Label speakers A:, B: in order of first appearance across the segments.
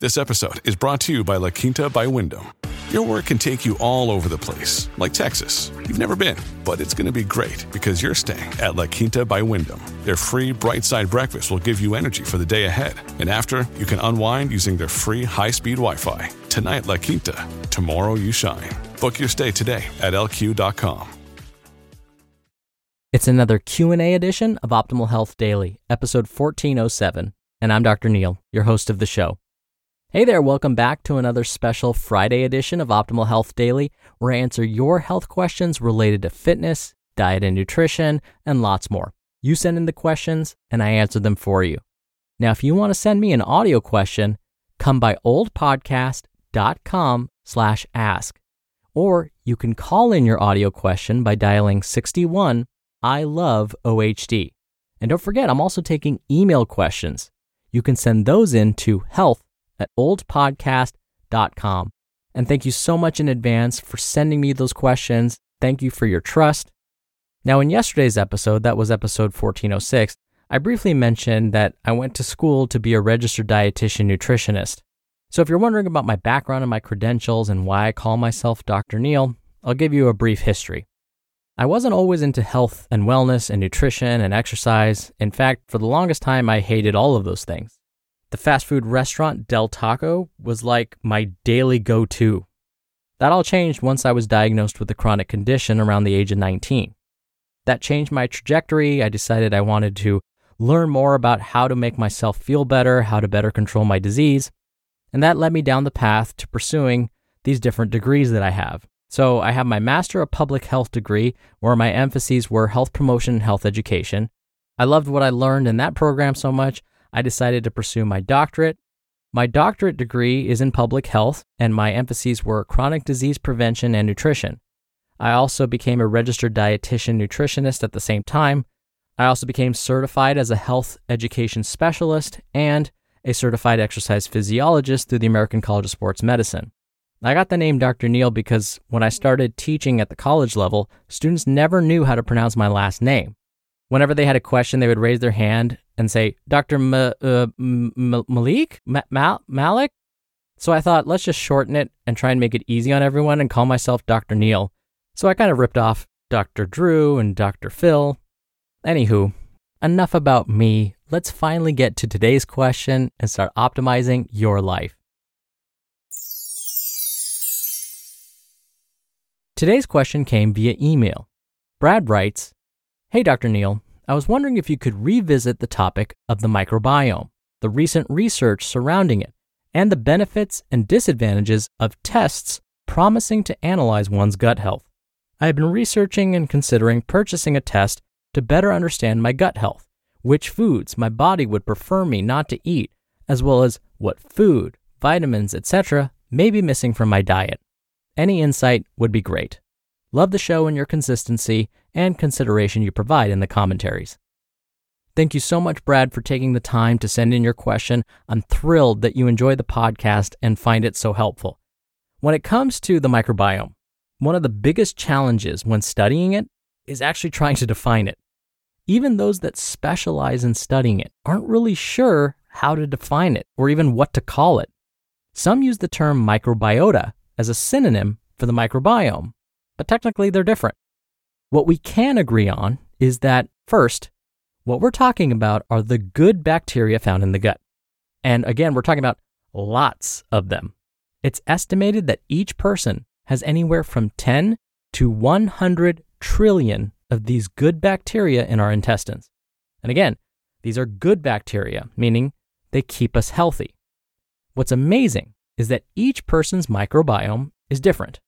A: This episode is brought to you by La Quinta by Wyndham. Your work can take you all over the place, like Texas. You've never been, but it's going to be great because you're staying at La Quinta by Wyndham. Their free bright side breakfast will give you energy for the day ahead. And after, you can unwind using their free high speed Wi Fi. Tonight, La Quinta. Tomorrow, you shine. Book your stay today at lq.com.
B: It's another Q&A edition of Optimal Health Daily, episode 1407, and I'm Dr. Neal, your host of the show. Hey there, welcome back to another special Friday edition of Optimal Health Daily, where I answer your health questions related to fitness, diet and nutrition, and lots more. You send in the questions, and I answer them for you. Now, if you want to send me an audio question, come by oldpodcast.com slash ask. Or you can call in your audio question by dialing 61 I love OHD. And don't forget, I'm also taking email questions. You can send those in to health at oldpodcast.com. And thank you so much in advance for sending me those questions. Thank you for your trust. Now, in yesterday's episode, that was episode 1406, I briefly mentioned that I went to school to be a registered dietitian nutritionist. So, if you're wondering about my background and my credentials and why I call myself Dr. Neal, I'll give you a brief history. I wasn't always into health and wellness and nutrition and exercise. In fact, for the longest time, I hated all of those things. The fast food restaurant Del Taco was like my daily go to. That all changed once I was diagnosed with a chronic condition around the age of 19. That changed my trajectory. I decided I wanted to learn more about how to make myself feel better, how to better control my disease. And that led me down the path to pursuing these different degrees that I have. So I have my Master of Public Health degree, where my emphases were health promotion and health education. I loved what I learned in that program so much, I decided to pursue my doctorate. My doctorate degree is in public health, and my emphases were chronic disease prevention and nutrition. I also became a registered dietitian nutritionist at the same time. I also became certified as a health education specialist and a certified exercise physiologist through the American College of Sports Medicine. I got the name Dr. Neal because when I started teaching at the college level, students never knew how to pronounce my last name. Whenever they had a question, they would raise their hand and say, Dr. Uh, Malik? Ma- Mal- Malik? So I thought, let's just shorten it and try and make it easy on everyone and call myself Dr. Neal. So I kind of ripped off Dr. Drew and Dr. Phil. Anywho, enough about me. Let's finally get to today's question and start optimizing your life. Today's question came via email. Brad writes Hey, Dr. Neal, I was wondering if you could revisit the topic of the microbiome, the recent research surrounding it, and the benefits and disadvantages of tests promising to analyze one's gut health. I have been researching and considering purchasing a test to better understand my gut health, which foods my body would prefer me not to eat, as well as what food, vitamins, etc. may be missing from my diet. Any insight would be great. Love the show and your consistency and consideration you provide in the commentaries. Thank you so much, Brad, for taking the time to send in your question. I'm thrilled that you enjoy the podcast and find it so helpful. When it comes to the microbiome, one of the biggest challenges when studying it is actually trying to define it. Even those that specialize in studying it aren't really sure how to define it or even what to call it. Some use the term microbiota as a synonym for the microbiome, but technically they're different. What we can agree on is that, first, what we're talking about are the good bacteria found in the gut. And again, we're talking about lots of them. It's estimated that each person has anywhere from 10 to 100 trillion of these good bacteria in our intestines. And again, these are good bacteria, meaning they keep us healthy. What's amazing is that each person's microbiome is different.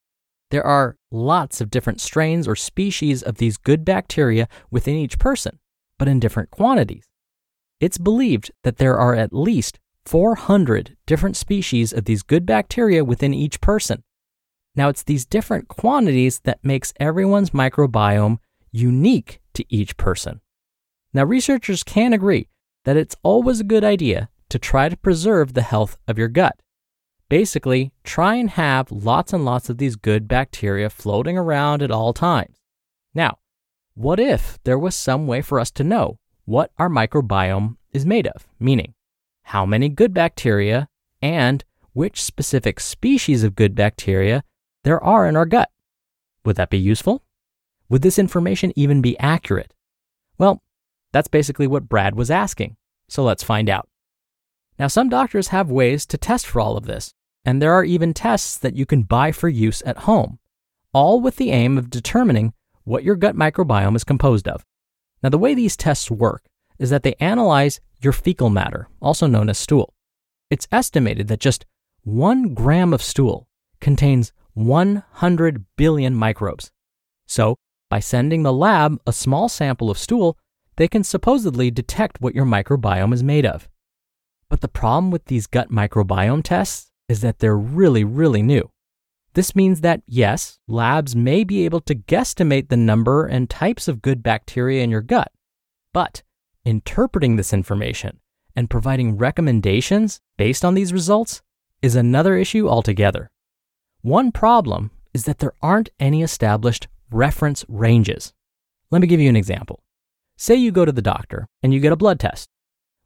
B: There are lots of different strains or species of these good bacteria within each person, but in different quantities. It's believed that there are at least 400 different species of these good bacteria within each person. Now, it's these different quantities that makes everyone's microbiome unique to each person. Now, researchers can agree that it's always a good idea to try to preserve the health of your gut. Basically, try and have lots and lots of these good bacteria floating around at all times. Now, what if there was some way for us to know what our microbiome is made of? Meaning, how many good bacteria and which specific species of good bacteria there are in our gut. Would that be useful? Would this information even be accurate? Well, that's basically what Brad was asking, so let's find out. Now, some doctors have ways to test for all of this, and there are even tests that you can buy for use at home, all with the aim of determining what your gut microbiome is composed of. Now, the way these tests work is that they analyze your fecal matter, also known as stool. It's estimated that just one gram of stool contains 100 billion microbes. So, by sending the lab a small sample of stool, they can supposedly detect what your microbiome is made of. But the problem with these gut microbiome tests is that they're really, really new. This means that, yes, labs may be able to guesstimate the number and types of good bacteria in your gut, but interpreting this information and providing recommendations based on these results is another issue altogether. One problem is that there aren't any established reference ranges. Let me give you an example. Say you go to the doctor and you get a blood test.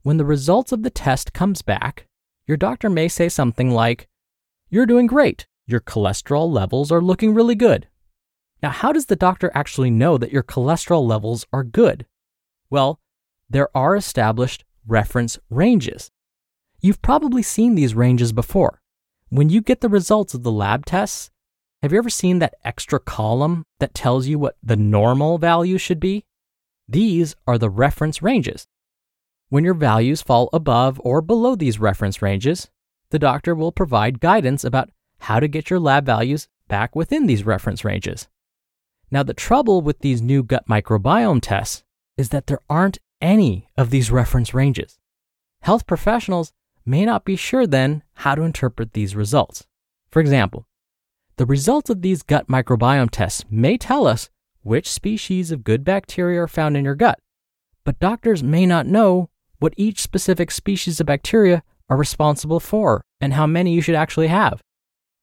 B: When the results of the test comes back, your doctor may say something like, "You're doing great. Your cholesterol levels are looking really good." Now, how does the doctor actually know that your cholesterol levels are good? Well, there are established reference ranges. You've probably seen these ranges before. When you get the results of the lab tests, have you ever seen that extra column that tells you what the normal value should be? These are the reference ranges. When your values fall above or below these reference ranges, the doctor will provide guidance about how to get your lab values back within these reference ranges. Now, the trouble with these new gut microbiome tests is that there aren't any of these reference ranges. Health professionals may not be sure then how to interpret these results. For example, the results of these gut microbiome tests may tell us which species of good bacteria are found in your gut, but doctors may not know what each specific species of bacteria are responsible for and how many you should actually have.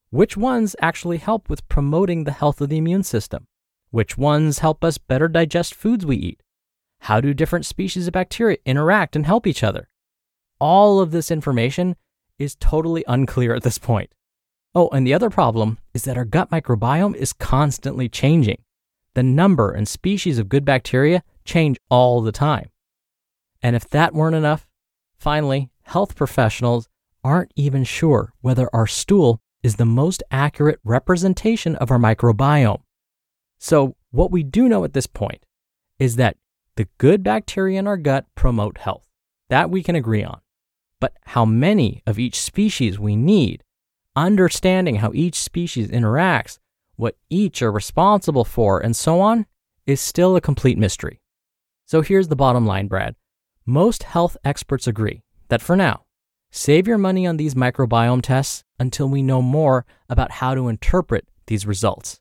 B: Which ones actually help with promoting the health of the immune system? Which ones help us better digest foods we eat? How do different species of bacteria interact and help each other? All of this information is totally unclear at this point. Oh, and the other problem is that our gut microbiome is constantly changing. The number and species of good bacteria change all the time. And if that weren't enough, finally, health professionals aren't even sure whether our stool is the most accurate representation of our microbiome. So, what we do know at this point is that the good bacteria in our gut promote health. That we can agree on. But how many of each species we need, understanding how each species interacts, what each are responsible for, and so on, is still a complete mystery. So here's the bottom line, Brad. Most health experts agree that for now, save your money on these microbiome tests until we know more about how to interpret these results.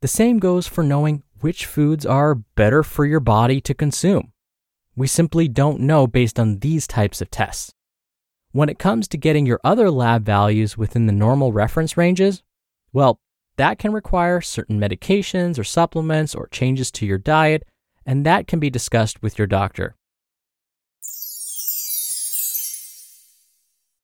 B: The same goes for knowing which foods are better for your body to consume. We simply don't know based on these types of tests. When it comes to getting your other lab values within the normal reference ranges, well, that can require certain medications or supplements or changes to your diet, and that can be discussed with your doctor.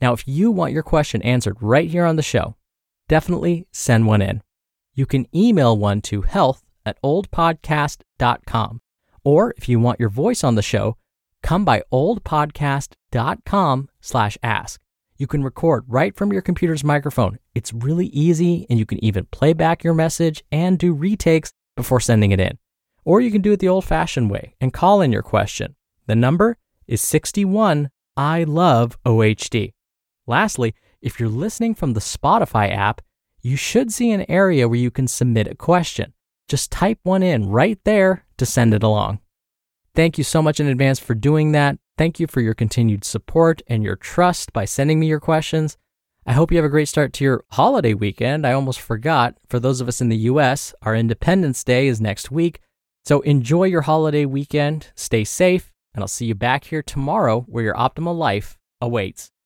B: Now, if you want your question answered right here on the show, definitely send one in. You can email one to health at oldpodcast.com. Or if you want your voice on the show, come by oldpodcast.com slash ask. You can record right from your computer's microphone. It's really easy, and you can even play back your message and do retakes before sending it in. Or you can do it the old fashioned way and call in your question. The number is 61 I love OHD. Lastly, if you're listening from the Spotify app, you should see an area where you can submit a question. Just type one in right there to send it along. Thank you so much in advance for doing that. Thank you for your continued support and your trust by sending me your questions. I hope you have a great start to your holiday weekend. I almost forgot. For those of us in the US, our Independence Day is next week. So enjoy your holiday weekend, stay safe, and I'll see you back here tomorrow where your optimal life awaits.